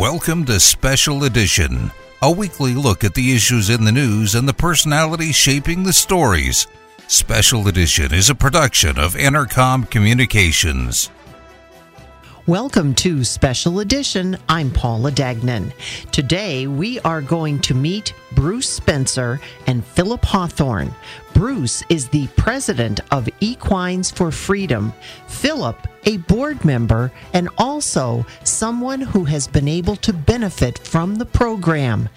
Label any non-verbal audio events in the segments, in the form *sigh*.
Welcome to Special Edition, a weekly look at the issues in the news and the personalities shaping the stories. Special Edition is a production of Intercom Communications. Welcome to Special Edition. I'm Paula Dagnan. Today we are going to meet Bruce Spencer and Philip Hawthorne. Bruce is the president of Equines for Freedom. Philip, a board member and also someone who has been able to benefit from the program.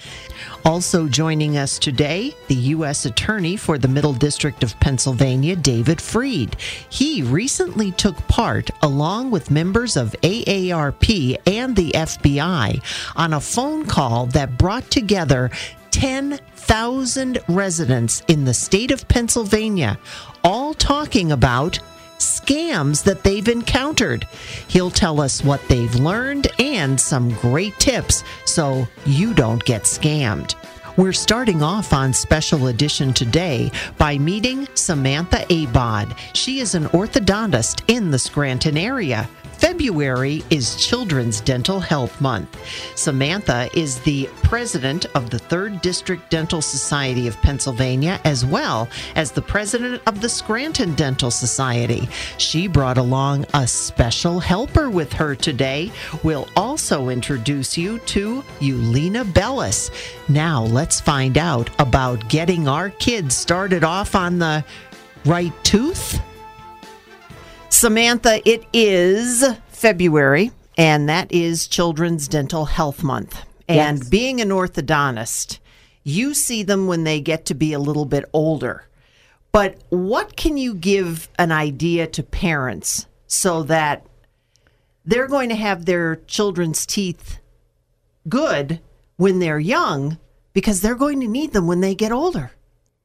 Also joining us today, the U.S. Attorney for the Middle District of Pennsylvania, David Freed. He recently took part, along with members of AARP and the FBI, on a phone call that brought together 10,000 residents in the state of Pennsylvania, all talking about scams that they've encountered. He'll tell us what they've learned and some great tips so you don't get scammed. We're starting off on special edition today by meeting Samantha Abod. She is an orthodontist in the Scranton area. February is Children's Dental Health Month. Samantha is the president of the 3rd District Dental Society of Pennsylvania, as well as the president of the Scranton Dental Society. She brought along a special helper with her today. We'll also introduce you to Eulina Bellas. Now, let's find out about getting our kids started off on the right tooth. Samantha, it is February, and that is Children's Dental Health Month. And Yes. being an orthodontist, you see them when they get to be a little bit older. But what can you give an idea to parents so that they're going to have their children's teeth good when they're young because they're going to need them when they get older?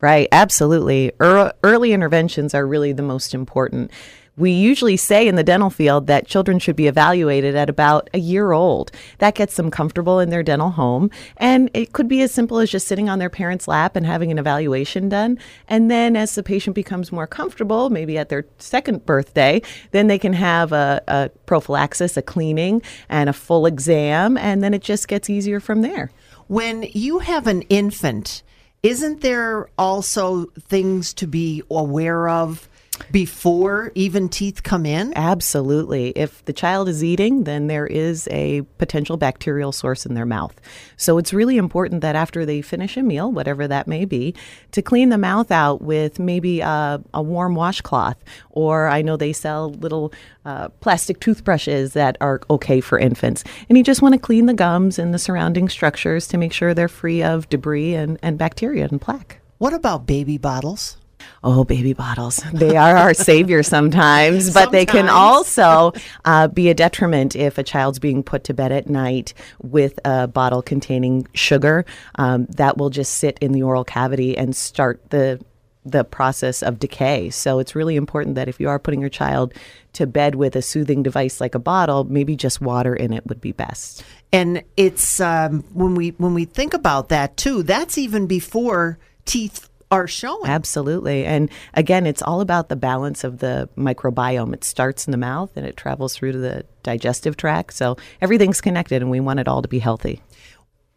Right, absolutely. Early interventions are really the most important. We usually say in the dental field that children should be evaluated at about a year old. That gets them comfortable in their dental home. And it could be as simple as just sitting on their parent's lap and having an evaluation done. And then as the patient becomes more comfortable, maybe at their second birthday, then they can have a, a prophylaxis, a cleaning, and a full exam. And then it just gets easier from there. When you have an infant, isn't there also things to be aware of before even teeth come in? Absolutely. If the child is eating, then there is a potential bacterial source in their mouth. So it's really important that after they finish a meal, whatever that may be, to clean the mouth out with maybe a, a warm washcloth. Or I know they sell little uh, plastic toothbrushes that are okay for infants. And you just want to clean the gums and the surrounding structures to make sure they're free of debris and, and bacteria and plaque. What about baby bottles? Oh, baby bottles. *laughs* They are our savior *laughs* sometimes, but they can also uh, be a detriment if a child's being put to bed at night with a bottle containing sugar. Um, that will just sit in the oral cavity and start the the process of decay. So it's really important that if you are putting your child to bed with a soothing device like a bottle, maybe just water in it would be best. And it's um, when we when we think about that too. That's even before teeth are showing. Absolutely. And again, it's all about the balance of the microbiome. It starts in the mouth and it travels through to the digestive tract. So everything's connected and we want it all to be healthy.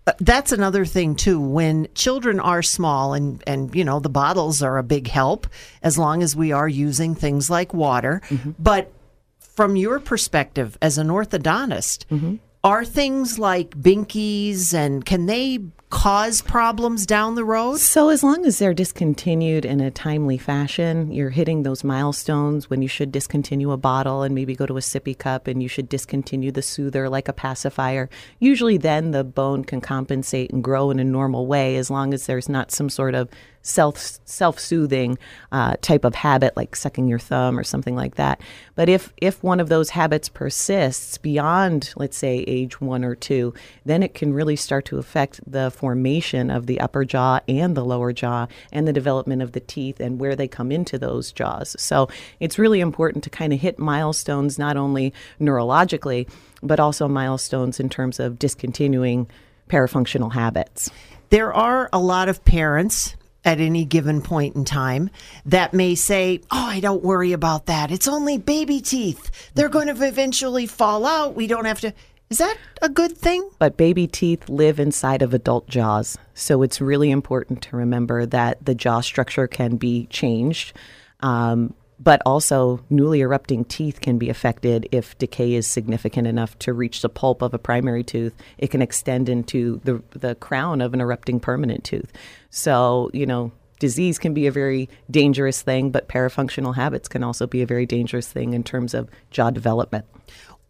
Uh, That's another thing too. When children are small, and and you know the bottles are a big help as long as we are using things like water. But from your perspective as an orthodontist, are things like binkies and can they cause problems down the road? So, as long as they're discontinued in a timely fashion, you're hitting those milestones when you should discontinue a bottle and maybe go to a sippy cup and you should discontinue the soother like a pacifier. Usually, then the bone can compensate and grow in a normal way as long as there's not some sort of self self soothing uh, type of habit, like sucking your thumb or something like that. But if if one of those habits persists beyond, let's say, age one or two, then it can really start to affect the formation of the upper jaw and the lower jaw and the development of the teeth and where they come into those jaws. So it's really important to kind of hit milestones not only neurologically but also milestones in terms of discontinuing parafunctional habits. There are a lot of parents at any given point in time that may say, Oh, I don't worry about that. It's only baby teeth. They're going to eventually fall out. We don't have to. Is that a good thing? But baby teeth live inside of adult jaws. So it's really important to remember that the jaw structure can be changed. Um, but also newly erupting teeth can be affected if decay is significant enough to reach the pulp of a primary tooth. It can extend into the the crown of an erupting permanent tooth. So, you know, disease can be a very dangerous thing, but parafunctional habits can also be a very dangerous thing in terms of jaw development.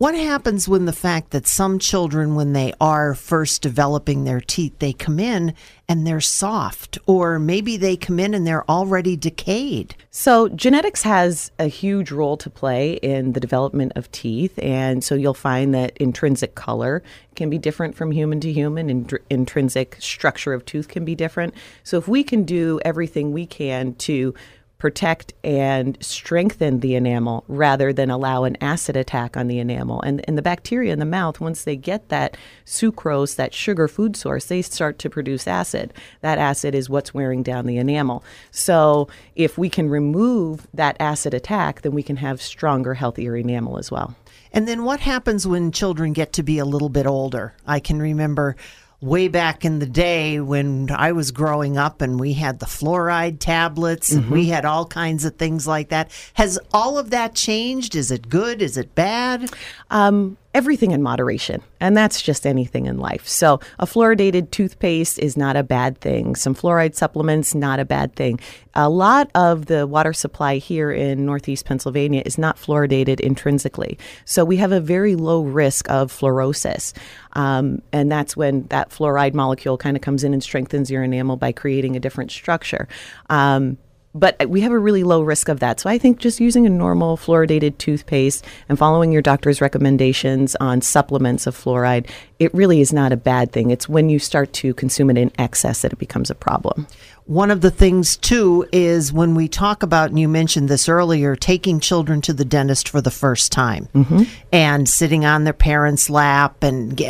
What happens when the fact that some children, when they are first developing their teeth, they come in and they're soft, or maybe they come in and they're already decayed? So, genetics has a huge role to play in the development of teeth. And so, you'll find that intrinsic color can be different from human to human, and intrinsic structure of tooth can be different. So, if we can do everything we can to protect and strengthen the enamel rather than allow an acid attack on the enamel. And, and the bacteria in the mouth, once they get that sucrose, that sugar food source, they start to produce acid. That acid is what's wearing down the enamel. So if we can remove that acid attack, then we can have stronger, healthier enamel as well. And then what happens when children get to be a little bit older? I can remember way back in the day when I was growing up and we had the fluoride tablets and mm-hmm. we had all kinds of things like that. Has all of that changed? Is it good? Is it bad? Um, everything in moderation, and that's just anything in life. So, a fluoridated toothpaste is not a bad thing. Some fluoride supplements, not a bad thing. A lot of the water supply here in Northeast Pennsylvania is not fluoridated intrinsically. So, we have a very low risk of fluorosis. Um, and that's when that fluoride molecule kind of comes in and strengthens your enamel by creating a different structure. Um, but we have a really low risk of that. So I think just using a normal fluoridated toothpaste and following your doctor's recommendations on supplements of fluoride, it really is not a bad thing. It's when you start to consume it in excess that it becomes a problem. One of the things, too, is when we talk about, and you mentioned this earlier, taking children to the dentist for the first time mm-hmm. and sitting on their parents' lap. and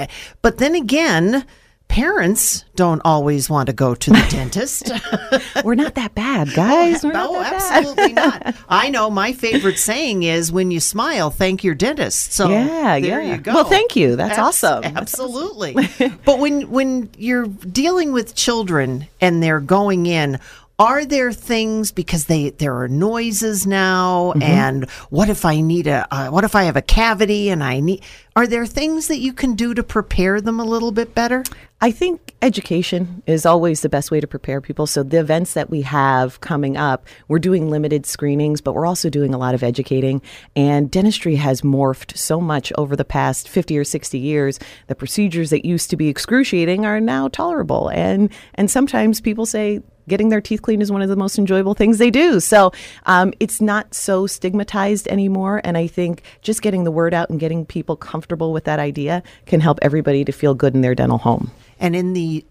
But then again, parents don't always want to go to the *laughs* dentist. *laughs* We're not that bad, guys. We're no, absolutely *laughs* not. I know my favorite saying is when you smile, thank your dentist. So yeah, there yeah. you go. Well, thank you. That's awesome. Absolutely. That's awesome. but when when you're dealing with children and they're going in, are there things because they there are noises now mm-hmm. and what if i need a uh, what if i have a cavity and i need are there things that you can do to prepare them a little bit better i think education is always the best way to prepare people. So the events that we have coming up we're doing limited screenings but we're also doing a lot of educating. And dentistry has morphed so much over the past 50 or 60 years. The procedures that used to be excruciating are now tolerable. And and sometimes people say getting their teeth cleaned is one of the most enjoyable things they do. So um, it's not so stigmatized anymore. And I think just getting the word out and getting people comfortable with that idea can help everybody to feel good in their dental home. And in the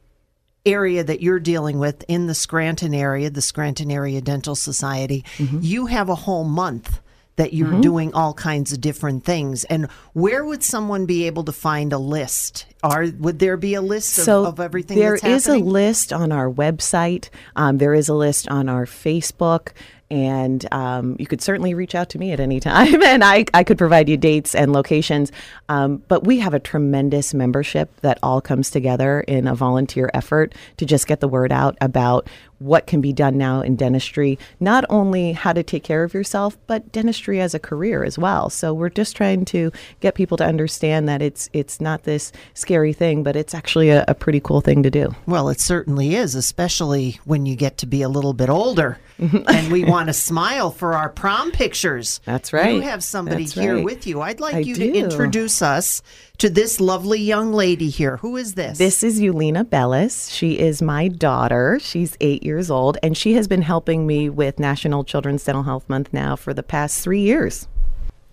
area that you're dealing with in the Scranton area, the Scranton Area Dental Society, mm-hmm. you have a whole month that you're mm-hmm. doing all kinds of different things. And where would someone be able to find a list? Are would there be a list of, so of everything? There is a list on our website. Um, there is a list on our Facebook. And um, you could certainly reach out to me at any time, *laughs* and I, I could provide you dates and locations. Um, but we have a tremendous membership that all comes together in a volunteer effort to just get the word out about what can be done now in dentistry, not only how to take care of yourself, but dentistry as a career as well. So we're just trying to get people to understand that it's it's not this scary thing, but it's actually a, a pretty cool thing to do. Well, it certainly is, especially when you get to be a little bit older *laughs* and we want to smile for our prom pictures. That's right. You have somebody That's here right. with you. I'd like I you do. to introduce us to this lovely young lady here. Who is this? This is Eulina Bellas. She is my daughter. She's eight years old, and she has been helping me with National Children's Dental Health Month now for the past three years.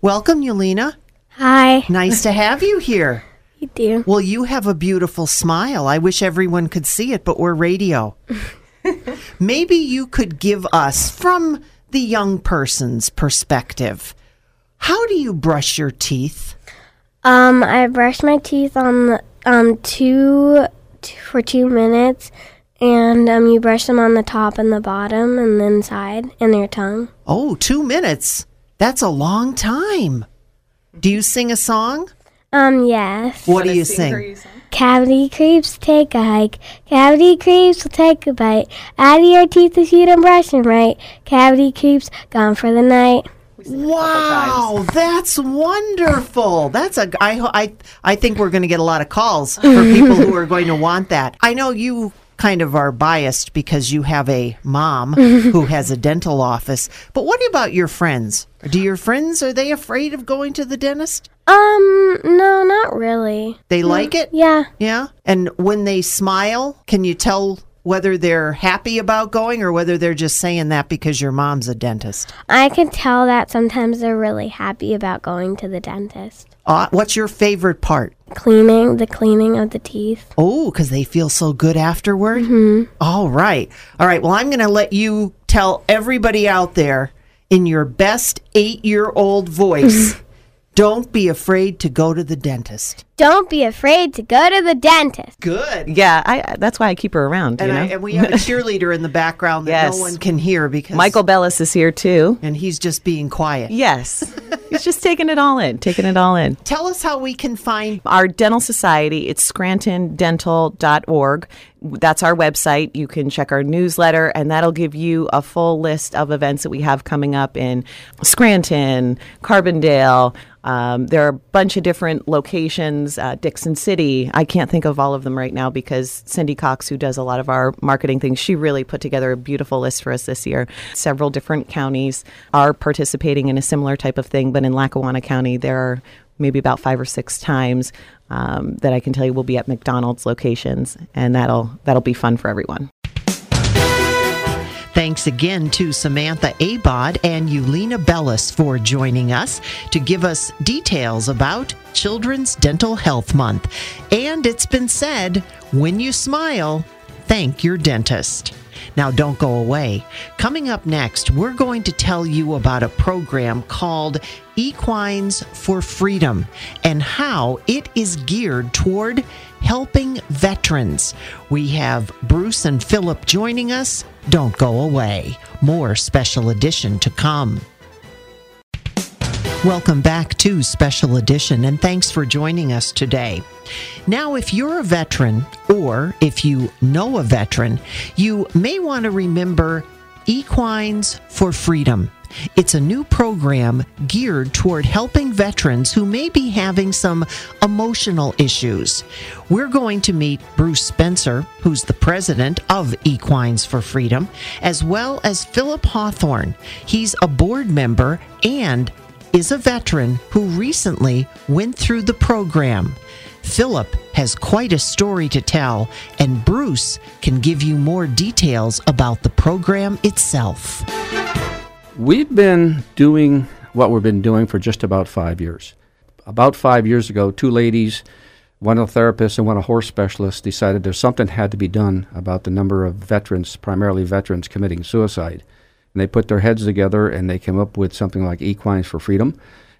Welcome, Yelena. Hi. Nice to have you here. *laughs* You do. Well, you have a beautiful smile. I wish everyone could see it, but we're radio. *laughs* Maybe you could give us, from the young person's perspective, how do you brush your teeth? Um, I brush my teeth on um two t- for two minutes, and um you brush them on the top and the bottom and the inside and your tongue. Oh, two minutes. That's a long time. Do you sing a song? Um, yes. What do you sing? Cavity creeps, take a hike. Cavity creeps, will take a bite. Out of your teeth if you don't brush them right. Cavity creeps, gone for the night. Wow, that's wonderful. That's a I I I think we're going to get a lot of calls *laughs* for people who are going to want that. I know you kind of are biased because you have a mom *laughs* who has a dental office. But what about your friends? Do your friends are they afraid of going to the dentist? Um, no, not really. They like it? Yeah. Yeah. And when they smile, can you tell whether they're happy about going or whether they're just saying that because your mom's a dentist? I can tell that sometimes they're really happy about going to the dentist. Uh, what's your favorite part? Cleaning, the cleaning of the teeth. Oh, because they feel so good afterward? Mm-hmm. All right. All right. Well, I'm going to let you tell everybody out there in your best eight year old voice *laughs* don't be afraid to go to the dentist. Don't be afraid to go to the dentist. Good. Yeah, I, that's why I keep her around. And, you know? I, and we have a *laughs* cheerleader in the background that Yes. no one can hear because Michael Bellas is here too. and he's just being quiet. Yes, *laughs* he's just taking it all in, taking it all in. Tell us how we can find Our dental society, it's scrantondental.org. That's our website. You can check our newsletter, and that'll give you a full list of events that we have coming up in Scranton, Carbondale. Um, there are a bunch of different locations, uh, Dickson City. I can't think of all of them right now because Cindy Cox, who does a lot of our marketing things, she really put together a beautiful list for us this year. Several different counties are participating in a similar type of thing, but in Lackawanna County, there are maybe about five or six times um, that I can tell you will be at McDonald's locations, and that'll that'll be fun for everyone. Thanks again to Samantha Abod and Eulina Bellas for joining us to give us details about Children's Dental Health Month. And it's been said when you smile, thank your dentist. Now, don't go away. Coming up next, we're going to tell you about a program called Equines for Freedom and how it is geared toward helping veterans. We have Bruce and Philip joining us. Don't go away. More special edition to come. Welcome back to Special Edition, and thanks for joining us today. Now, if you're a veteran, or if you know a veteran, you may want to remember Equines for Freedom. It's a new program geared toward helping veterans who may be having some emotional issues. We're going to meet Bruce Spencer, who's the president of Equines for Freedom, as well as Philip Hawthorne. He's a board member and is a veteran who recently went through the program. Philip has quite a story to tell, and Bruce can give you more details about the program itself. We've been doing what we've been doing for just about five years. About five years ago, two ladies, one a therapist and one a horse specialist, decided there's something had to be done about the number of veterans, primarily veterans, committing suicide. And they put their heads together and they came up with something like Equines for Freedom.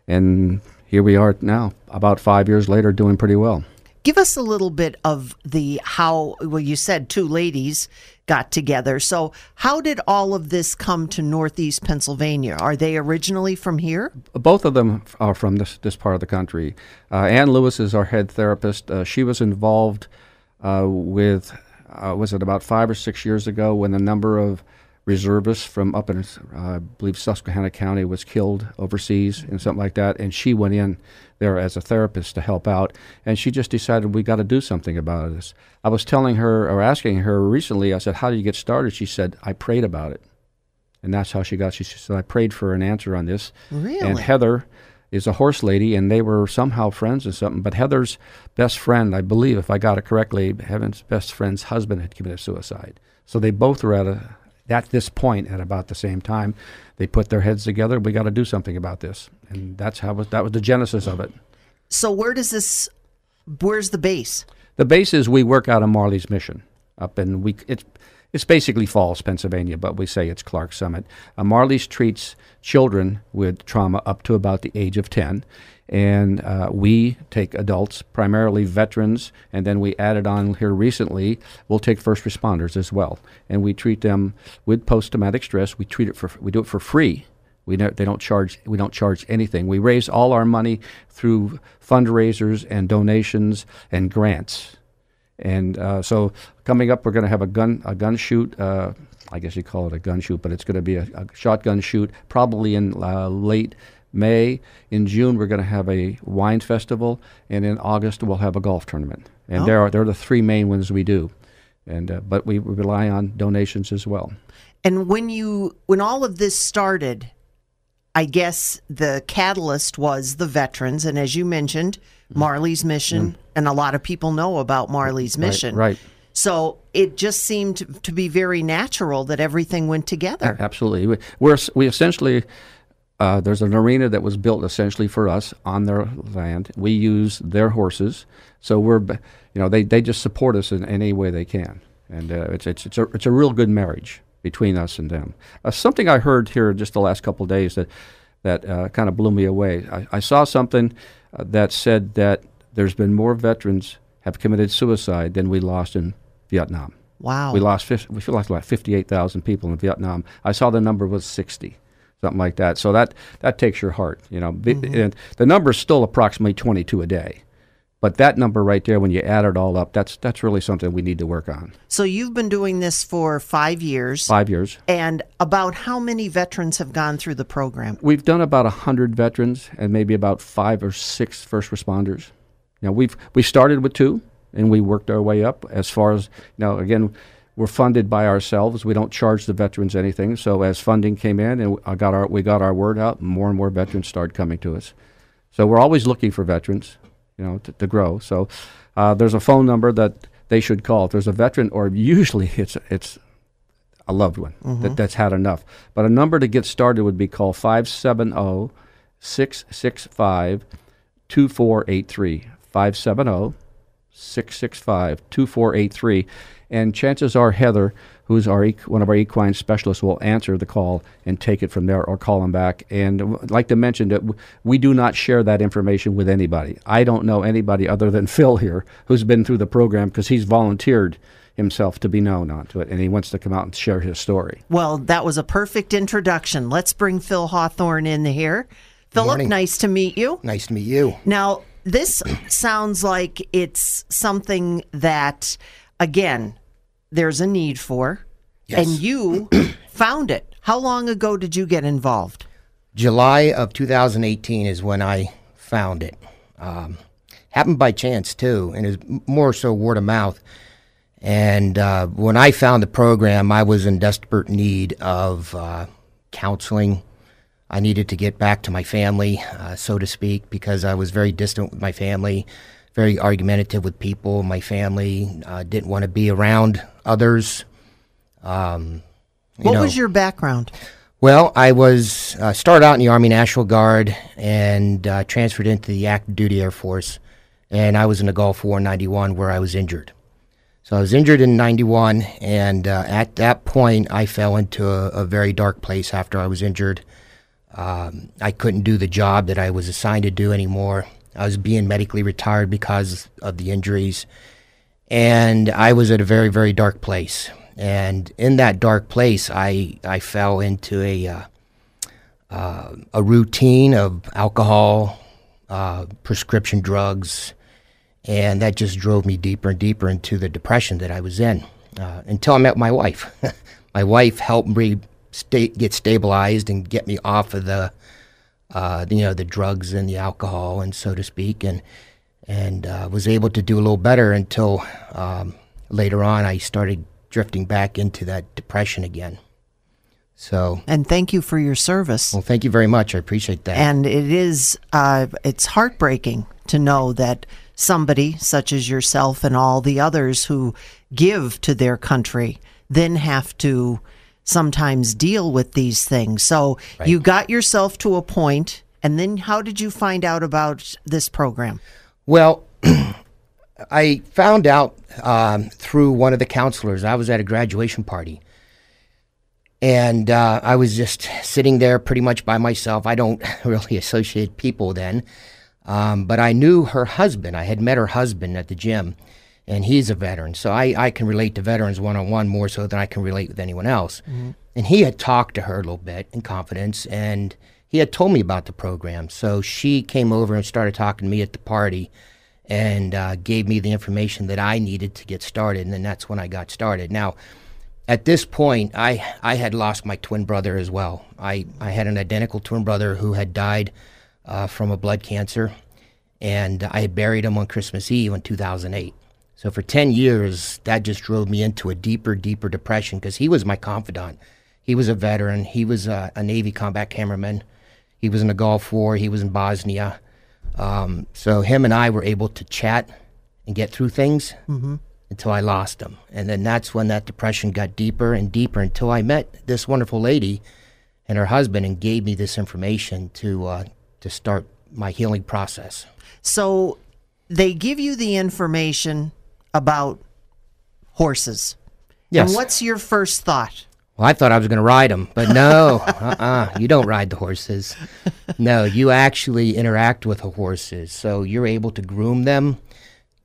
And here we are now, about five years later, doing pretty well. Give us a little bit of the how, well, you said two ladies got together. So, how did all of this come to Northeast Pennsylvania? Are they originally from here? both of them are from this this part of the country. Uh, Ann Lewis is our head therapist. Uh, she was involved uh, with uh, was it about five or six years ago when the number of reservist from up in, uh, I believe, Susquehanna County was killed overseas and something like that. And she went in there as a therapist to help out. And she just decided we got to do something about this. I was telling her or asking her recently, I said, How did you get started? She said, I prayed about it. And that's how she got. She said, I prayed for an answer on this. Really? And Heather is a horse lady, and they were somehow friends or something. But Heather's best friend, I believe, if I got it correctly, Heather's best friend's husband had committed suicide. So they both were at a at this point at about the same time. They put their heads together. We got to do something about this, and that's how was, that was the genesis of it. So where does this? Where's the base? The base is we work out of Marley's Mission up in we it's it's basically Falls, Pennsylvania, but we say it's Clarks Summit. Uh, Marley's treats children with trauma up to about the age of 10. And uh, we take adults, primarily veterans, and then we added on here recently, we'll take first responders as well. And we treat them with post traumatic stress. We treat it for, we do it for free. We don't, they don't charge. We don't charge anything. We raise all our money through fundraisers and donations and grants. And uh, so coming up, we're going to have a gun a gun shoot. Uh, I guess you call it a gun shoot, but it's going to be a, a shotgun shoot, probably in uh, late May. In June, we're going to have a wine festival, and in August, we'll have a golf tournament. And Oh. there are there are the three main ones we do. And uh, but we, rely on donations as well. And when you when all of this started, I guess the catalyst was the veterans, and as you mentioned, Marley's mission, and a lot of people know about Marley's mission. right. So it just seemed to, be very natural that everything went together. Absolutely. We, we're, we essentially, uh, there's an arena that was built essentially for us on their land. We use their horses. So we're, you know, they, they just support us in any way they can. And uh, it's, it's, it's, a, it's a real good marriage between us and them. Uh, something I heard here just the last couple of days that, that uh, kind of blew me away. I, I saw something uh, that said that there's been more veterans have committed suicide than we lost in Vietnam. Wow. We lost 50, we lost like 58,000 people in Vietnam. I saw the number was 60, something like that. So that that takes your heart, you know. Bi- mm-hmm. And the number is still approximately 22 a day. But that number right there when you add it all up, that's that's really something we need to work on. So you've been doing this for five years. 5 years. And about how many veterans have gone through the program? We've done about 100 veterans and maybe about 5 or six first responders. Now we've we started with 2 and we worked our way up as far as, you know, again, we're funded by ourselves. We don't charge the veterans anything. So as funding came in and I got our we got our word out, more and more veterans started coming to us. So we're always looking for veterans, you know, to, to grow. So uh, there's a phone number that they should call. If there's a veteran, or usually *laughs* it's it's a loved one that, that's had enough. But a number to get started would be call 570 665 2483. 570 665 2483. And chances are Heather, who's our one of our equine specialists, will answer the call and take it from there or call him back. And w- I'd like to mention that we do not share that information with anybody. I don't know anybody other than *laughs* Phil here who's been through the program because he's volunteered himself to be known onto it and he wants to come out and share his story. Well, that was a perfect introduction. Let's bring Phil Hawthorne in here. Philip, nice to meet you. Nice to meet you. Now, this sounds like it's something that, again, there's a need for, Yes. and you *clears throat* found it. How long ago did you get involved? July of 2018 is when I found it. Um, happened by chance too, and is more so word of mouth. And uh, when I found the program, I was in desperate need of uh, counseling. I needed to get back to my family, uh, so to speak, because I was very distant with my family, very argumentative with people. My family uh, didn't want to be around others. Um, What know. was your background? Well, I was uh, started out in the Army National Guard and uh, transferred into the active duty Air Force, and I was in the Gulf War in '91 where I was injured. So I was injured in '91, and uh, at that point, I fell into a, a very dark place after I was injured. Um, I couldn't do the job that I was assigned to do anymore. I was being medically retired because of the injuries, and I was at a very, very dark place. And in that dark place, I I fell into a uh, uh, a routine of alcohol, uh, prescription drugs, and that just drove me deeper and deeper into the depression that I was in uh, until I met my wife. *laughs* my wife helped me get stabilized and get me off of the, uh, you know, the drugs and the alcohol and so to speak, and and uh, was able to do a little better until um, later on I started drifting back into that depression again. So, And thank you for your service. well, thank you very much. I appreciate that. And it is, uh, it's heartbreaking to know that somebody such as yourself and all the others who give to their country then have to sometimes deal with these things. So you got yourself to a point, and then how did you find out about this program? Well, *clears throat* I found out um, through one of the counselors. I was at a graduation party. And uh, I was just sitting there pretty much by myself. I don't *laughs* really associate people then. Um, but I knew her husband. I had met her husband at the gym, and he's a veteran. So I, I can relate to veterans one on one more so than I can relate with anyone else. And he had talked to her a little bit in confidence, and he had told me about the program. So she came over and started talking to me at the party and uh, gave me the information that I needed to get started. And then that's when I got started. Now, at this point, I, I had lost my twin brother as well. I, I had an identical twin brother who had died uh, from a blood cancer, and I had buried him on Christmas Eve in 2008. So for 10 years, that just drove me into a deeper, deeper depression because he was my confidant. He was a veteran. He was a, a Navy combat cameraman. He was in the Gulf War. He was in Bosnia. Um, so him and I were able to chat and get through things until I lost him. And then that's when that depression got deeper and deeper until I met this wonderful lady and her husband and gave me this information to uh, to start my healing process. So they give you the information about horses. Yes. And what's your first thought? Well, I thought I was going to ride them, but no, *laughs* uh-uh, you don't ride the horses. No, you actually interact with the horses. So you're able to groom them,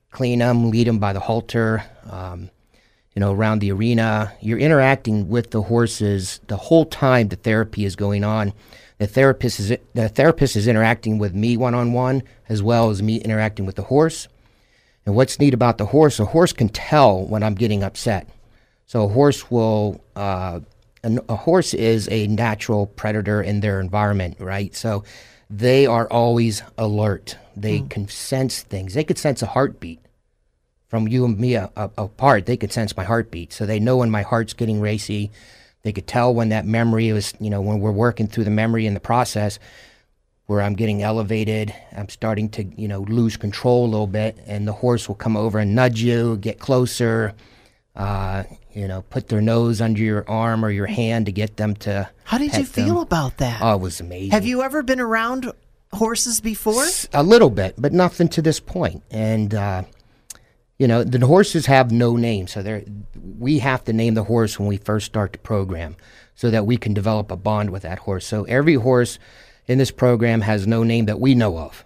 clean them, lead them by the halter, um, you know, around the arena. You're interacting with the horses the whole time the therapy is going on. The therapist is the therapist is interacting with me one on one as well as me interacting with the horse. And what's neat about the horse, a horse can tell when I'm getting upset. So a horse will, uh, an, a horse is a natural predator in their environment, right? So they are always alert. They can sense things. They could sense a heartbeat from you and me a, a, apart. They could sense my heartbeat, so they know when my heart's getting racy. They could tell when that memory was, you know, when we're working through the memory in the process, where I'm getting elevated. I'm starting to, you know, lose control a little bit, and the horse will come over and nudge you, get closer, uh, you know, put their nose under your arm or your hand to get them to. How did you pet them. feel about that? Oh, it was amazing. Have you ever been around horses before? A little bit, but nothing to this point. And uh, you know, the horses have no name, so they're we have to name the horse when we first start the program, so that we can develop a bond with that horse. So every horse in this program has no name that we know of.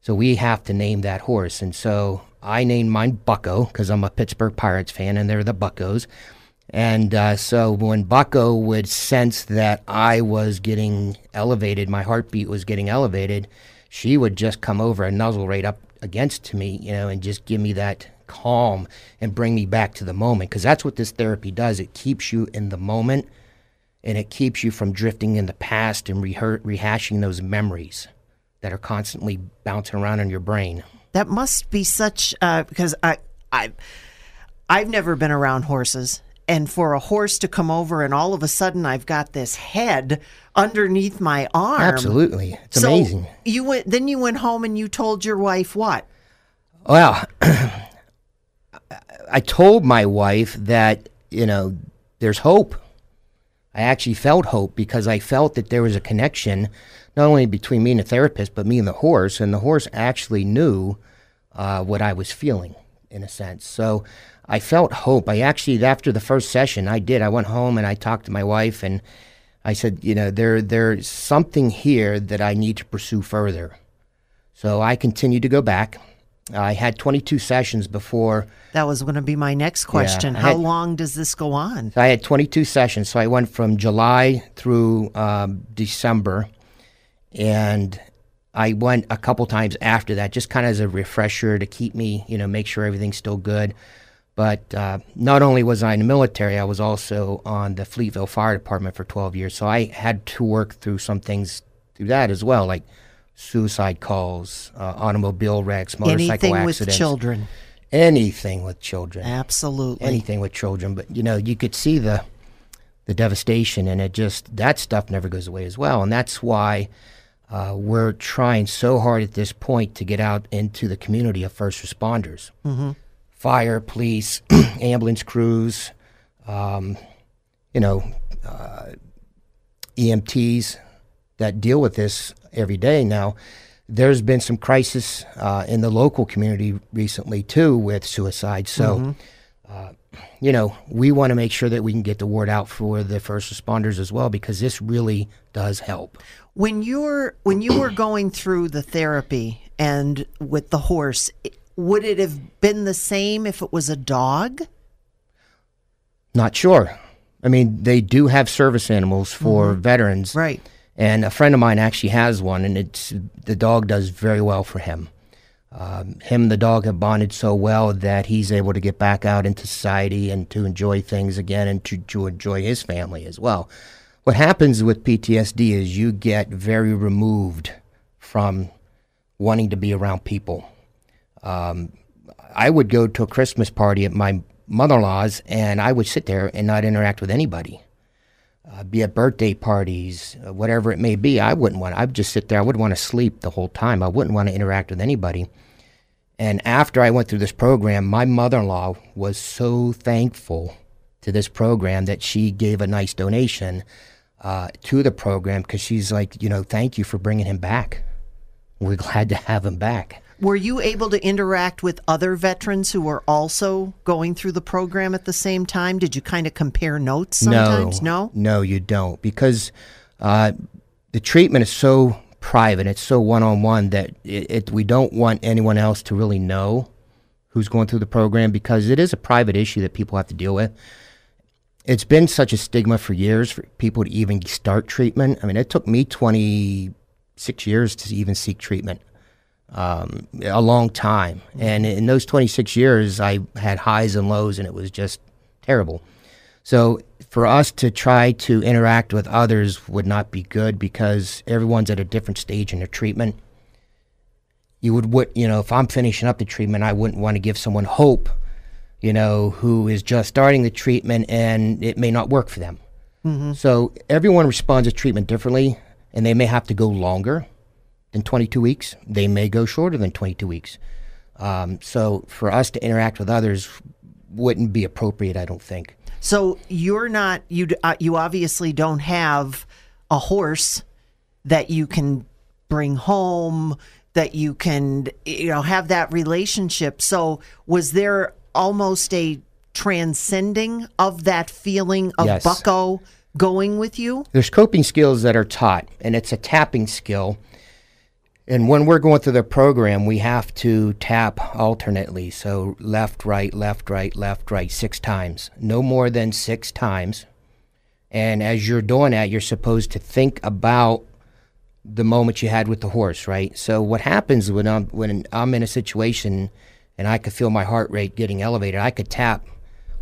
So we have to name that horse. And so I named mine Bucco because I'm a Pittsburgh Pirates fan and they're the Buccos. And uh, so when Bucco would sense that I was getting elevated, my heartbeat was getting elevated, she would just come over and nuzzle right up against me, you know, and just give me that calm and bring me back to the moment. Because that's what this therapy does. It keeps you in the moment and it keeps you from drifting in the past and rehe- rehashing those memories that are constantly bouncing around in your brain. That must be such uh, because I I I've never been around horses. And for a horse to come over and all of a sudden I've got this head underneath my arm. Absolutely. It's So amazing. You went then you went home and you told your wife what? Well, *clears throat* I told my wife that, you know, there's hope. I actually felt hope because I felt that there was a connection not only between me and the therapist, but me and the horse. And the horse actually knew uh, what I was feeling in a sense. So I felt hope. I actually, after the first session, I did. I went home and I talked to my wife and I said, you know, there there's something here that I need to pursue further. So I continued to go back. I had 22 sessions before. That was going to be my next question. I How had- long does this go on? I had 22 sessions. So I went from July through um, December, and I went a couple times after that, just kind of as a refresher to keep me, you know, make sure everything's still good. But uh, not only was I in the military, I was also on the Fleetville Fire Department for 12 years. So I had to work through some things through that as well, like suicide calls, uh, automobile wrecks, motorcycle Anything accidents. with children. Anything with children. Absolutely. Anything with children. But, you know, you could see the the devastation, and it just, that stuff never goes away as well. And that's why uh, we're trying so hard at this point to get out into the community of first responders hmm fire, police, *clears throat* ambulance crews, um, you know, uh, EMTs that deal with this every day. Now, there's been some crisis uh, in the local community recently too with suicide. So, Mhm. uh, you know, we want to make sure that we can get the word out for the first responders as well because this really does help. When you're when you were going through the therapy and with the horse, would it have been the same if it was a dog? Not sure. I mean, they do have service animals for Mhm. veterans, right? And a friend of mine actually has one, and it's the dog does very well for him. Um, him and the dog have bonded so well that he's able to get back out into society and to enjoy things again and to, to enjoy his family as well. What happens with PTSD is you get very removed from wanting to be around people. Um, I would go to a Christmas party at my mother in law's and I would sit there and not interact with anybody. Uh, be at birthday parties, uh, whatever it may be, I wouldn't want. I'd just sit there. I wouldn't want to sleep the whole time. I wouldn't want to interact with anybody. And after I went through this program, my mother in law was so thankful to this program that she gave a nice donation uh, to the program because she's like, you know, thank you for bringing him back. We're glad to have him back. Were you able to interact with other veterans who were also going through the program at the same time? Did you kind of compare notes sometimes? No, no, you don't, because uh, the treatment is so private, it's so one on one that it, it, we don't want anyone else to really know who's going through the program because it is a private issue that people have to deal with. It's been such a stigma for years for people to even start treatment. I mean, it took me 26 years to even seek treatment um, a long time. And in those 26 years, I had highs and lows, and it was just terrible. So for us to try to interact with others would not be good because everyone's at a different stage in their treatment. You would, would you know, if I'm finishing up the treatment, I wouldn't want to give someone hope, you know, who is just starting the treatment and it may not work for them. Mhm. So everyone responds to treatment differently, and they may have to go longer than 22 weeks. They may go shorter than 22 weeks. Um, so for us to interact with others wouldn't be appropriate, I don't think. So you're not you uh, you obviously don't have a horse that you can bring home that you can you know have that relationship. So was there almost a transcending of that feeling of Yes. Bucco going with you? There's coping skills that are taught, and it's a tapping skill. And when we're going through the program, we have to tap alternately. So left, right, left, right, left, right, six times. No more than six times. And as you're doing that, you're supposed to think about the moment you had with the horse, right? So what happens when I'm when I'm in a situation and I could feel my heart rate getting elevated, I could tap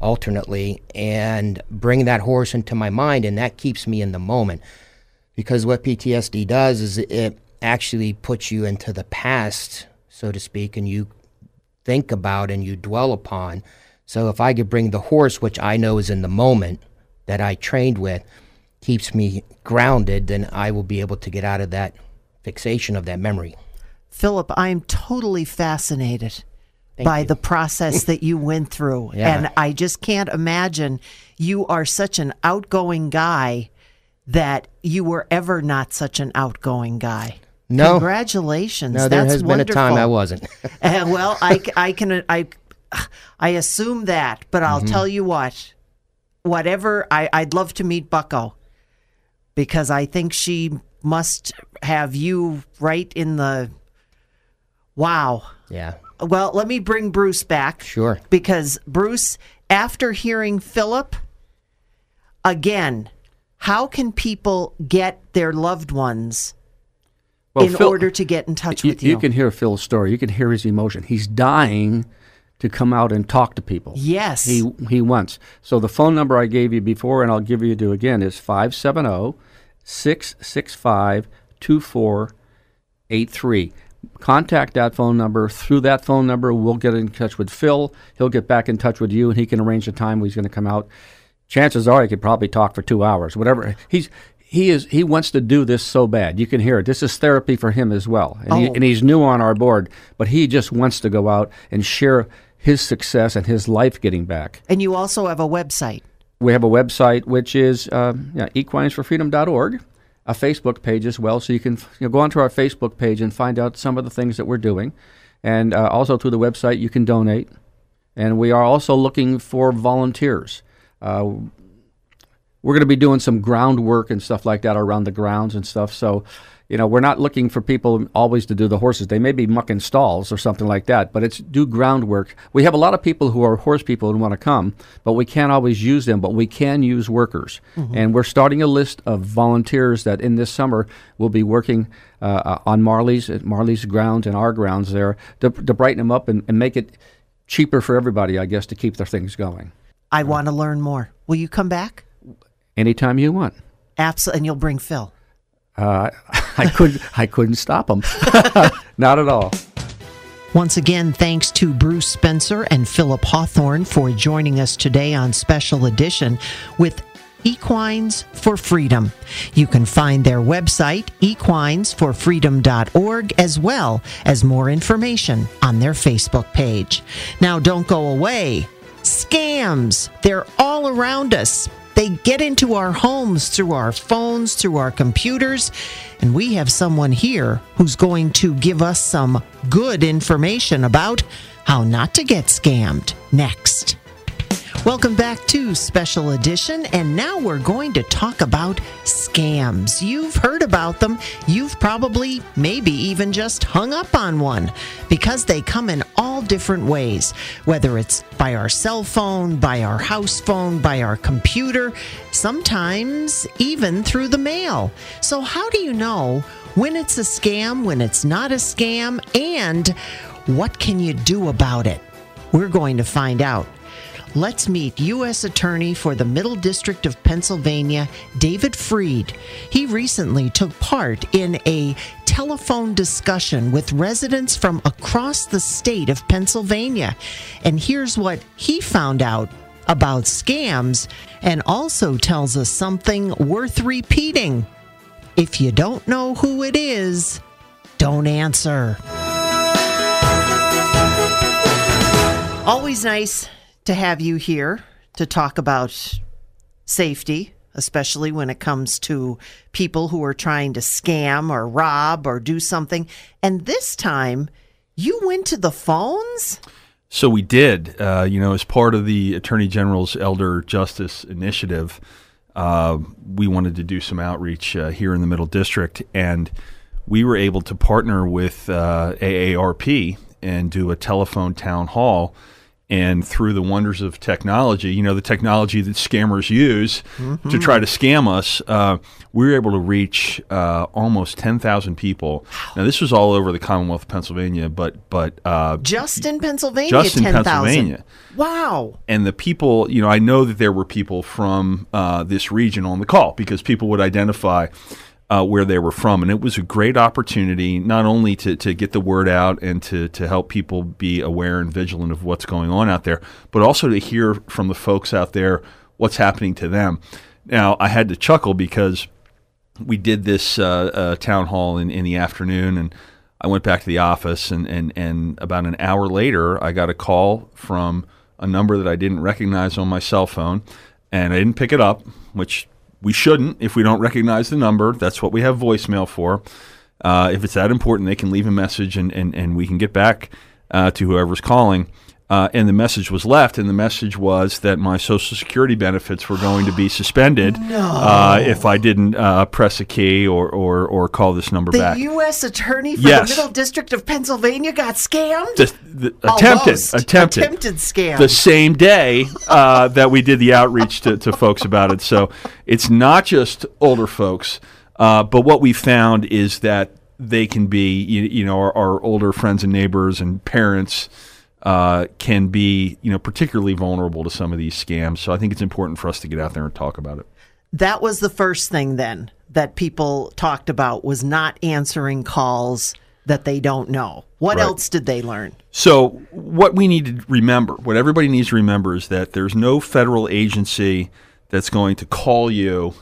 alternately and bring that horse into my mind and that keeps me in the moment. Because what PTSD does is it actually puts you into the past, so to speak, and you think about and you dwell upon. So if I could bring the horse, which I know is in the moment that I trained with, keeps me grounded, then I will be able to get out of that fixation of that memory. Philip, I am totally fascinated Thank by you. the process that you went through. *laughs* Yeah. And I just can't imagine you are such an outgoing guy that you were ever not such an outgoing guy. No. Congratulations. No, there That's has been a time I wasn't. Uh, *laughs* well, I can I I assume that, but I'll Mhm. tell you what. Whatever I, I'd love to meet Bucco because I think she must have you right in the wow. Yeah. Well, let me bring Bruce back. Sure. Because Bruce, after hearing Philip, again, how can people get their loved ones Well, in Phil- order to get in touch with you? you can hear Phil's story. You can hear his emotion. He's dying to come out and talk to people. Yes. He he wants. So the phone number I gave you before and I'll give you to again is 570 665 2483. Contact that phone number. Through that phone number, we'll get in touch with Phil. He'll get back in touch with you and he can arrange a time when he's going to come out. Chances are he could probably talk for two hours, whatever. He's he is he wants to do this so bad. You can hear it. This is therapy for him as well, and, he, Oh. and he's new on our board, but he just wants to go out and share his success and his life getting back. And you also have a website. We have a website which is um, yeah, equinesforfreedom.org, a Facebook page as well, so you can you know, go onto our Facebook page and find out some of the things that we're doing, and uh, also through the website you can donate, and we are also looking for volunteers. Uh, we're going to be doing some groundwork and stuff like that around the grounds and stuff. So, you know, we're not looking for people always to do the horses. They may be mucking stalls or something like that, but it's do groundwork. We have a lot of people who are horse people and want to come, but we can't always use them, but we can use workers. And we're starting a list of volunteers that in this summer will be working uh, uh, on Marley's, at Marley's grounds and our grounds there to, to brighten them up and, and make it cheaper for everybody, I guess, to keep their things going. I want to learn more. Will you come back? Anytime you want. Absolutely. And you'll bring Phil. Uh, *laughs* I couldn't. I couldn't stop him. *laughs* Not at all. Once again, thanks to Bruce Spencer and Philip Hawthorne for joining us today on Special Edition with Equines for Freedom. You can find their website, equinesforfreedom.org, as well as more information on their Facebook page. Now, don't go away. Scams, they're all around us. They get into our homes through our phones, through our computers, and we have someone here who's going to give us some good information about how not to get scammed next. Welcome back to Special Edition, and now we're going to talk about scams. You've heard about them. You've probably, maybe even just hung up on one because they come in all different ways, whether it's by our cell phone, by our house phone, by our computer, sometimes even through the mail. So, how do you know when it's a scam, when it's not a scam, and what can you do about it? We're going to find out. Let's meet U.S. Attorney for the Middle District of Pennsylvania, David Freed. He recently took part in a telephone discussion with residents from across the state of Pennsylvania. And here's what he found out about scams and also tells us something worth repeating. If you don't know who it is, don't answer. Always nice to have you here to talk about safety, especially when it comes to people who are trying to scam or rob or do something. And this time, you went to the phones? So we did, uh, you know, as part of the Attorney General's Elder Justice Initiative, uh, we wanted to do some outreach uh, here in the Middle District, and we were able to partner with uh, AARP and do a telephone town hall. And through the wonders of technology, you know, the technology that scammers use to try to scam us, uh, we were able to reach uh, almost 10,000 people. Now, this was all over the Commonwealth of Pennsylvania, but but uh, Just in Pennsylvania, Just in 10,000. Pennsylvania. Wow. and the people, you know, I know that there were people from uh, this region on the call because people would identify uh, where they were from, and it was a great opportunity not only to, to get the word out and to to help people be aware and vigilant of what's going on out there, but also to hear from the folks out there what's happening to them. Now, I had to chuckle because we did this uh, uh, town hall in, in the afternoon, and I went back to the office, and, and, and about an hour later, I got a call from a number that I didn't recognize on my cell phone, and I didn't pick it up, which we shouldn't if we don't recognize the number. That's what we have voicemail for. Uh, if it's that important, they can leave a message, and, and, and we can get back uh, to whoever's calling. Uh, and the message was left, and the message was that my Social Security benefits were going to be suspended *gasps* uh, if I didn't uh, press a key or, or, or call this number The back. U.S. Attorney for Yes. the Middle District of Pennsylvania got scammed? The- the- attempted, attempted, Attempted scam. The same day uh, that we did the outreach to, to folks about it. So it's not just older folks, uh, but what we found is that they can be, you, you know, our, our older friends and neighbors and parents. Uh, can be, you know, particularly vulnerable to some of these scams. So I think it's important for us to get out there and talk about it. That was the first thing then that people talked about was not answering calls that they don't know. What Right. else did they learn? So, what we need to remember, what everybody needs to remember is that there's no federal agency that's going to call you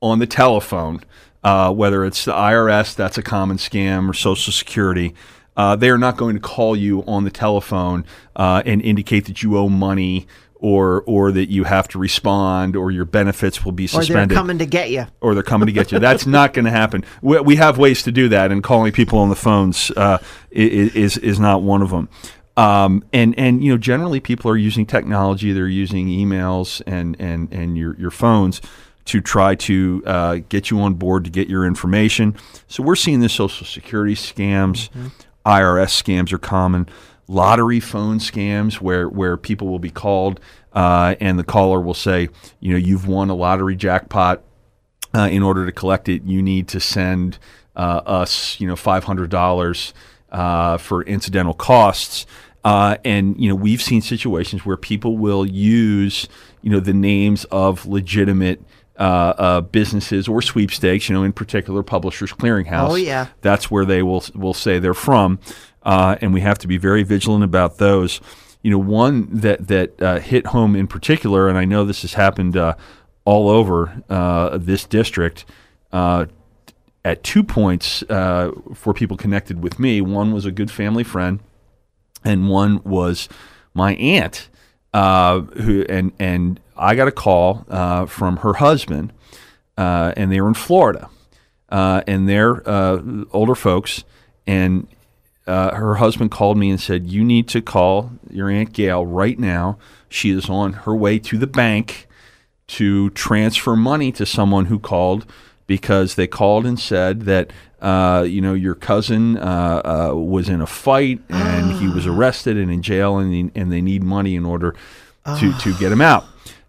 on the telephone, uh, whether it's the IRS, that's a common scam, or Social Security. Uh, they are not going to call you on the telephone uh, and indicate that you owe money or or that you have to respond or your benefits will be suspended. Or they're coming to get you. or they're coming to get you. That's not going to happen. We, we have ways to do that, and calling people on the phones uh, is is not one of them. Um, and and you know, generally, people are using technology. They're using emails and and and your your phones to try to uh, get you on board to get your information. So we're seeing the Social Security scams, IRS scams are common. Lottery phone scams where where people will be called uh, and the caller will say, you know, you've won a lottery jackpot uh, in order to collect it, you need to send uh, us, you know, five hundred dollars uh, for incidental costs. Uh, and you know, we've seen situations where people will use, you know, the names of legitimate uh, uh, businesses or sweepstakes. You know, in particular, Publishers Clearinghouse. Oh, yeah. that's where they will will say they're from, uh, and we have to be very vigilant about those. You know, one that that uh, hit home in particular, and I know this has happened uh, all over uh, this district. Uh, at two points uh, for people connected with me, one was a good family friend, and one was my aunt. Uh, who and and I got a call uh, from her husband, uh, and they were in Florida, uh, and they're uh, older folks, and uh, her husband called me and said, "You need to call your aunt Gail right now. She is on her way to the bank to transfer money to someone who called because they called and said that uh, you know your cousin uh, uh, was in a fight and he was *gasps* arrested and in jail and, he- and they need money in order to, to get him out.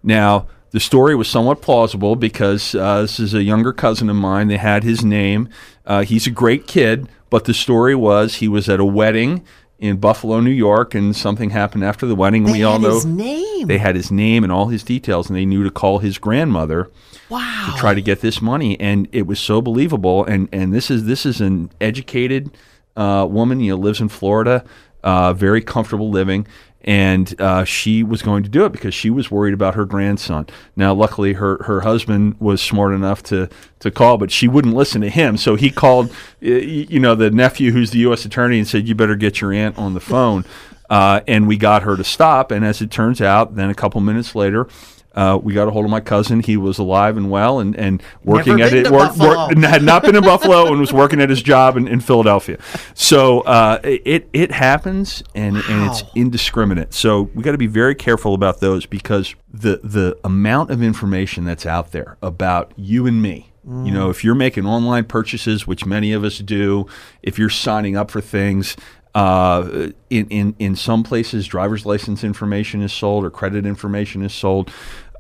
Now the story was somewhat plausible because uh, this is a younger cousin of mine. They had his name. Uh, he's a great kid, but the story was he was at a wedding in Buffalo, New York, and something happened after the wedding. They we all had know his name. they had his name and all his details, and they knew to call his grandmother Wow. to try to get this money, and it was so believable. And and this is this is an educated uh, woman, you know, lives in Florida, uh, very comfortable living, and uh, she was going to do it because she was worried about her grandson. Now, luckily, her her husband was smart enough to to call, but she wouldn't listen to him, so he called, you know, the nephew who's the U.S. attorney, and said, "You better get your aunt on the phone." Uh, and we got her to stop. And as it turns out, then a couple minutes later, uh, we got a hold of my cousin. He was alive and well, and, and working Never at it. to Buffalo. had not been in *laughs* Buffalo and was working at his job in, in Philadelphia. So uh, it it happens, and and it's indiscriminate. So we got to be very careful about those because the the amount of information that's out there about you and me. You know, if you're making online purchases, which many of us do, if you're signing up for things, uh, in, in, in some places, driver's license information is sold or credit information is sold.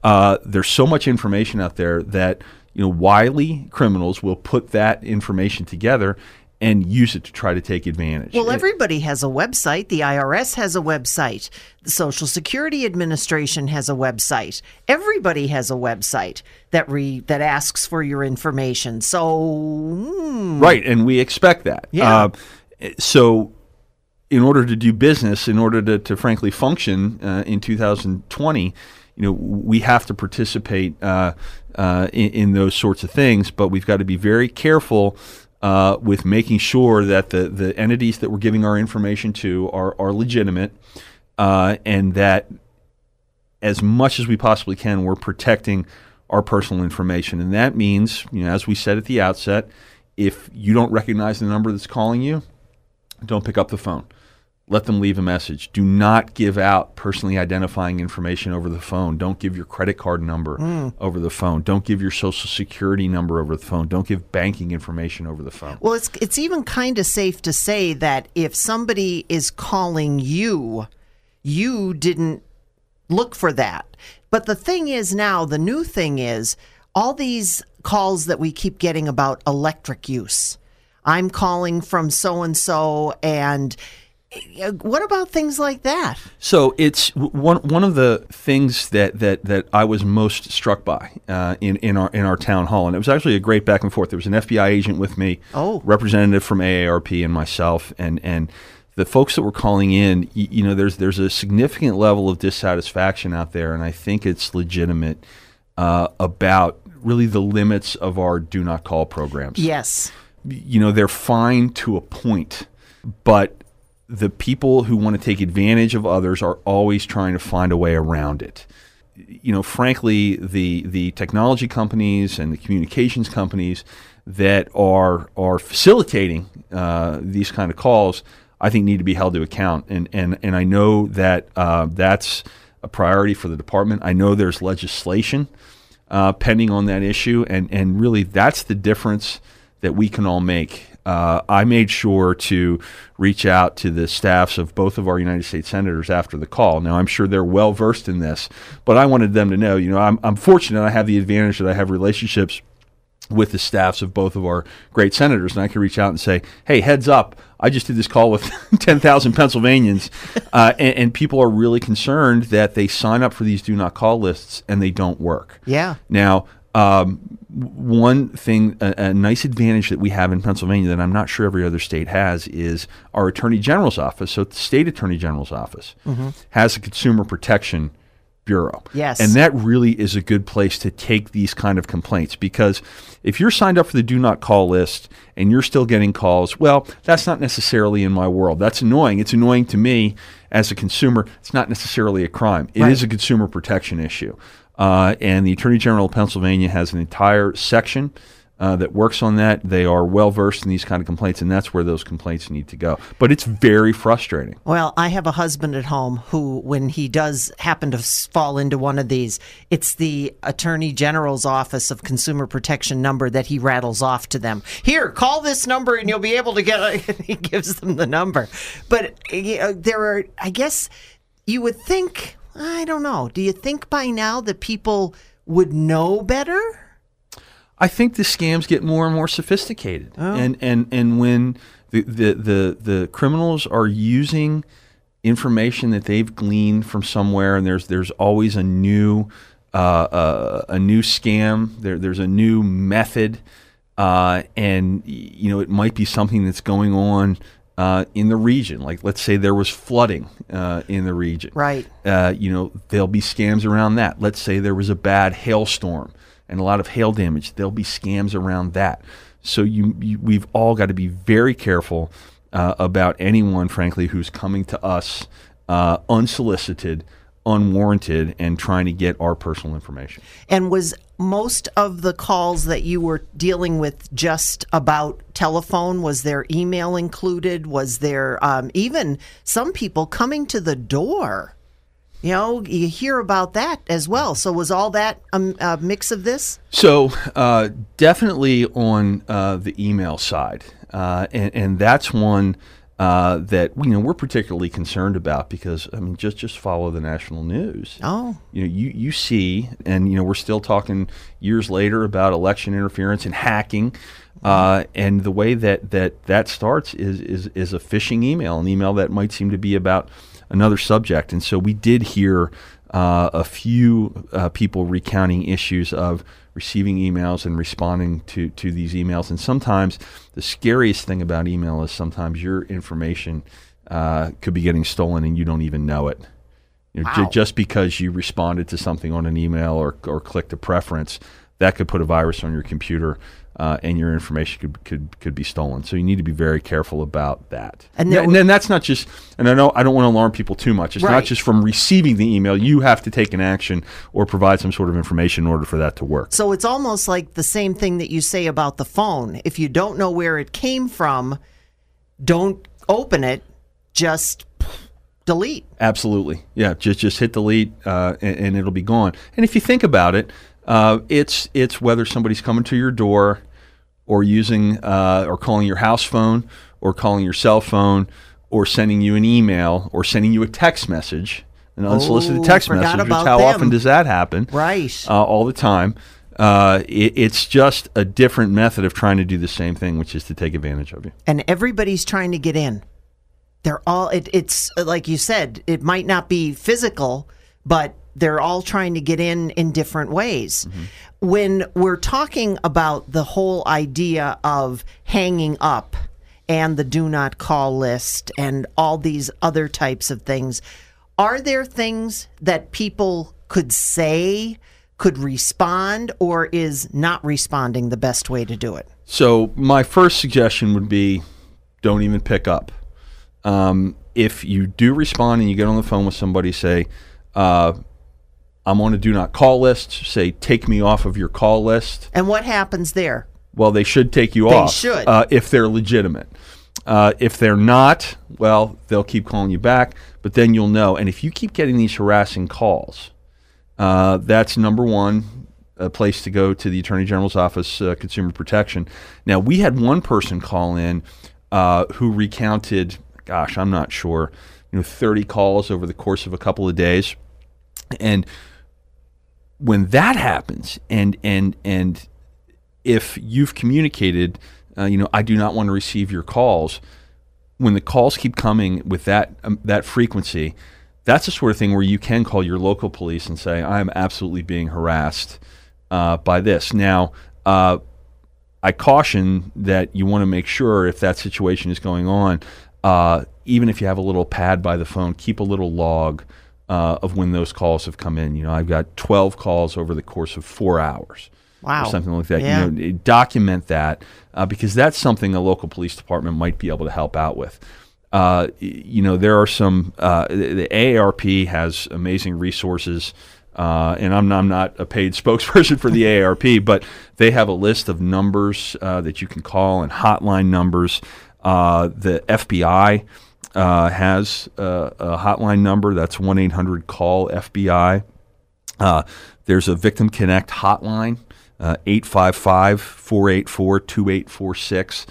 Uh, there's so much information out there that you know wily criminals will put that information together and use it to try to take advantage. Well, everybody has a website. The IRS has a website. The Social Security Administration has a website. Everybody has a website that re that asks for your information. So, hmm, Right, and we expect that. Yeah. Uh, so, in order to do business, in order to, to frankly function uh, in 2020, you know, we have to participate uh, uh, in, in those sorts of things, but we've got to be very careful. Uh, with making sure that the, the entities that we're giving our information to are, are legitimate uh, and that as much as we possibly can, we're protecting our personal information. And that means, you know, as we said at the outset, if you don't recognize the number that's calling you, don't pick up the phone. Let them leave a message. Do not give out personally identifying information over the phone. Don't give your credit card number Mm. over the phone. Don't give your social security number over the phone. Don't give banking information over the phone. well, it's it's even kind of safe to say that if somebody is calling you, you didn't look for that. But the thing is now, the new thing is all these calls that we keep getting about electric use. I'm calling from so and so, and what about things like that? So it's one one of the things that that that I was most struck by uh, in in our in our town hall, and it was actually a great back and forth. There was an FBI agent with me, Oh. representative from AARP, and myself, and and the folks that were calling in. You, you know, there's there's a significant level of dissatisfaction out there, and I think it's legitimate uh, about really the limits of our do not call programs Yes. you know they're fine to a point but the people who want to take advantage of others are always trying to find a way around it. You know frankly the the technology companies and the communications companies that are are facilitating uh, these kind of calls I think need to be held to account. And and and I know that uh, that's a priority for the department. I know there's legislation uh, pending on that issue, and and really that's the difference that we can all make. Uh, I made sure to reach out to the staffs of both of our United States senators after the call. Now I'm sure they're well versed in this, but I wanted them to know. You know, I'm I'm fortunate. I have the advantage that I have relationships with the staffs of both of our great senators, and I can reach out and say, "Hey, heads up! I just did this call with *laughs* 10,000 Pennsylvanians, uh, and, and people are really concerned that they sign up for these do not call lists and they don't work." Yeah. Now, um, one thing, a, a nice advantage that we have in Pennsylvania that I'm not sure every other state has is our Attorney General's office. So, the state Attorney General's office Mhm. has a consumer protection bureau. Yes. And that really is a good place to take these kind of complaints because if you're signed up for the do not call list and you're still getting calls, well, that's not necessarily in my world. That's annoying. It's annoying to me as a consumer. It's not necessarily a crime. It is Right. a consumer protection issue. Uh, and the Attorney General of Pennsylvania has an entire section uh, that works on that. They are well versed in these kind of complaints, and that's where those complaints need to go. But it's very frustrating. Well, I have a husband at home who, when he does happen to fall into one of these, it's the Attorney General's Office of Consumer Protection number that he rattles off to them. Here, call this number and you'll be able to get. A, *laughs* he gives them the number. But uh, there are, I guess, you would think. I don't know. Do you think by now that people would know better? I think the scams get more and more sophisticated, and and and when the, the the the criminals are using information that they've gleaned from somewhere, and there's there's always a new uh, uh, a new scam. There there's a new method, uh, and you know it might be something that's going on. Uh, in the region, like let's say there was flooding uh, in the region, Right. uh, you know, there'll be scams around that. Let's say there was a bad hailstorm and a lot of hail damage. There'll be scams around that. So you, you we've all got to be very careful uh, about anyone, frankly, who's coming to us uh, unsolicited, unwarranted, and trying to get our personal information. And was most of the calls that you were dealing with just about telephone? Was there email included? Was there um, even some people coming to the door? You know, you hear about that as well. So was all that a, a mix of this? So uh, definitely on uh, the email side, uh, and, and that's one uh, that you know we're particularly concerned about because I mean just just follow the national news. Oh, you know you you see, and you know we're still talking years later about election interference and hacking. Uh, and the way that, that that starts is, is is a phishing email, an email that might seem to be about another subject. And so we did hear uh, a few uh, people recounting issues of receiving emails and responding to, to these emails. And sometimes the scariest thing about email is sometimes your information uh, could be getting stolen and you don't even know it. You know, Wow. just because you responded to something on an email or, or clicked a preference, that could put a virus on your computer. Uh, and your information could, could could be stolen. So you need to be very careful about that. And there and then that's not just. And I know I don't want to alarm people too much. It's Right. not just from receiving the email. You have to take an action or provide some sort of information in order for that to work. So it's almost like the same thing that you say about the phone. If you don't know where it came from, don't open it, just delete. Absolutely, yeah. Just just hit delete, uh, and, and it'll be gone. And if you think about it, uh, it's it's whether somebody's coming to your door, or using uh, or calling your house phone, or calling your cell phone, or sending you an email, or sending you a text message, an unsolicited Oh, text message. Which how them. often does that happen? Right. Uh, all the time. Uh, it, it's just a different method of trying to do the same thing, which is to take advantage of you. And everybody's trying to get in. They're all, it, it's like you said, it might not be physical, but they're all trying to get in in different ways. When we're talking about the whole idea of hanging up and the do not call list and all these other types of things, are there things that people could say, could respond, or is not responding the best way to do it? So my first suggestion would be, don't even pick up. Um, if you do respond and you get on the phone with somebody, say, uh, "I'm on a do not call list." Say, "Take me off of your call list." And what happens there? Well, they should take you They off. should. uh, if they're legitimate. Uh, if they're not, well, they'll keep calling you back. But then you'll know. And if you keep getting these harassing calls, uh, that's number one a place to go to the Attorney General's office, uh, Consumer Protection. Now, we had one person call in uh, who recounted, gosh, I'm not sure, you know, 30 calls over the course of a couple of days, and when that happens, and and and if you've communicated, uh, you know, I do not want to receive your calls. When the calls keep coming with that um, that frequency, that's the sort of thing where you can call your local police and say, "I am absolutely being harassed uh, by this." Now, uh, I caution that you want to make sure if that situation is going on, uh, even if you have a little pad by the phone, keep a little log uh, of when those calls have come in. You know, I've got 12 calls over the course of four hours. Wow. Or something like that. Yeah. You know, document that uh, because that's something a local police department might be able to help out with. Uh, you know, there are some. Uh, the the AARP has amazing resources, uh, and I'm, I'm not a paid *laughs* spokesperson for the AARP, but they have a list of numbers uh, that you can call and hotline numbers. Uh, the FBI uh, has uh, a hotline number that's one eight hundred call FBI. Uh, there's a Victim Connect hotline, uh, 855 484 2846.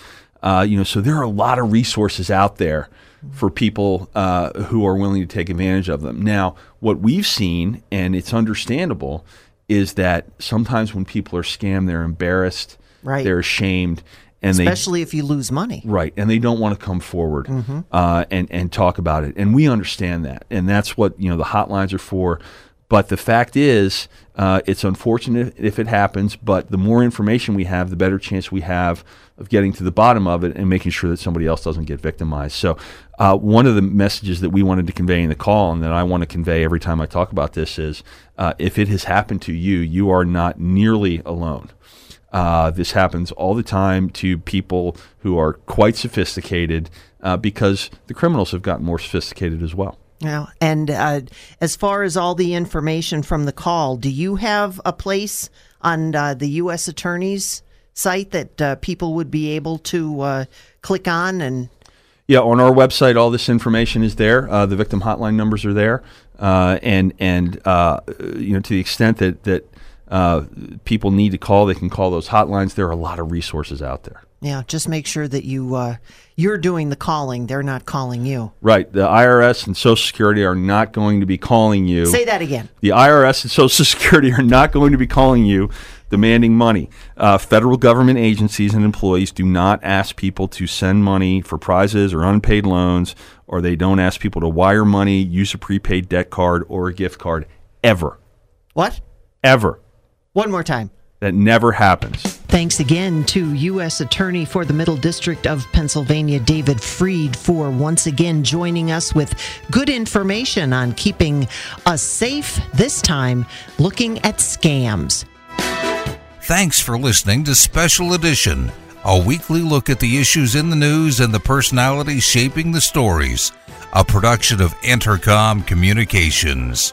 You know, so there are a lot of resources out there for people uh, who are willing to take advantage of them. Now, what we've seen, and it's understandable, is that sometimes when people are scammed, they're embarrassed, Right. they're ashamed, and they Especially if you lose money. Right, and they don't want to come forward Mhm. uh, and and talk about it, and we understand that, and that's what you know the hotlines are for. But the fact is, uh, it's unfortunate if it happens. But the more information we have, the better chance we have of getting to the bottom of it and making sure that somebody else doesn't get victimized. So, uh, one of the messages that we wanted to convey in the call, and that I want to convey every time I talk about this, is uh, if it has happened to you, you are not nearly alone. Uh, this happens all the time to people who are quite sophisticated uh, because the criminals have gotten more sophisticated as well. Yeah. And uh, as far as all the information from the call, do you have a place on uh, the U.S. Attorney's site that uh, people would be able to uh, click on and Yeah, on our website, all this information is there. Uh, the victim hotline numbers are there, uh, and and uh, you know to the extent that that uh, people need to call, they can call those hotlines. There are a lot of resources out there. yeah, just make sure that you uh, you're doing the calling. They're not calling you. Right, the IRS and Social Security are not going to be calling you. Say that again. The IRS and Social *laughs* Security are not going to be calling you demanding money. Uh, federal government agencies and employees do not ask people to send money for prizes or unpaid loans, or they don't ask people to wire money, use a prepaid debt card, or a gift card ever. What? Ever. One more time. That never happens. Thanks again to U.S. Attorney for the Middle District of Pennsylvania, David Freed, for once again joining us with good information on keeping us safe, this time looking at scams. Thanks for listening to Special Edition, a weekly look at the issues in the news and the personalities shaping the stories, a production of Entercom Communications.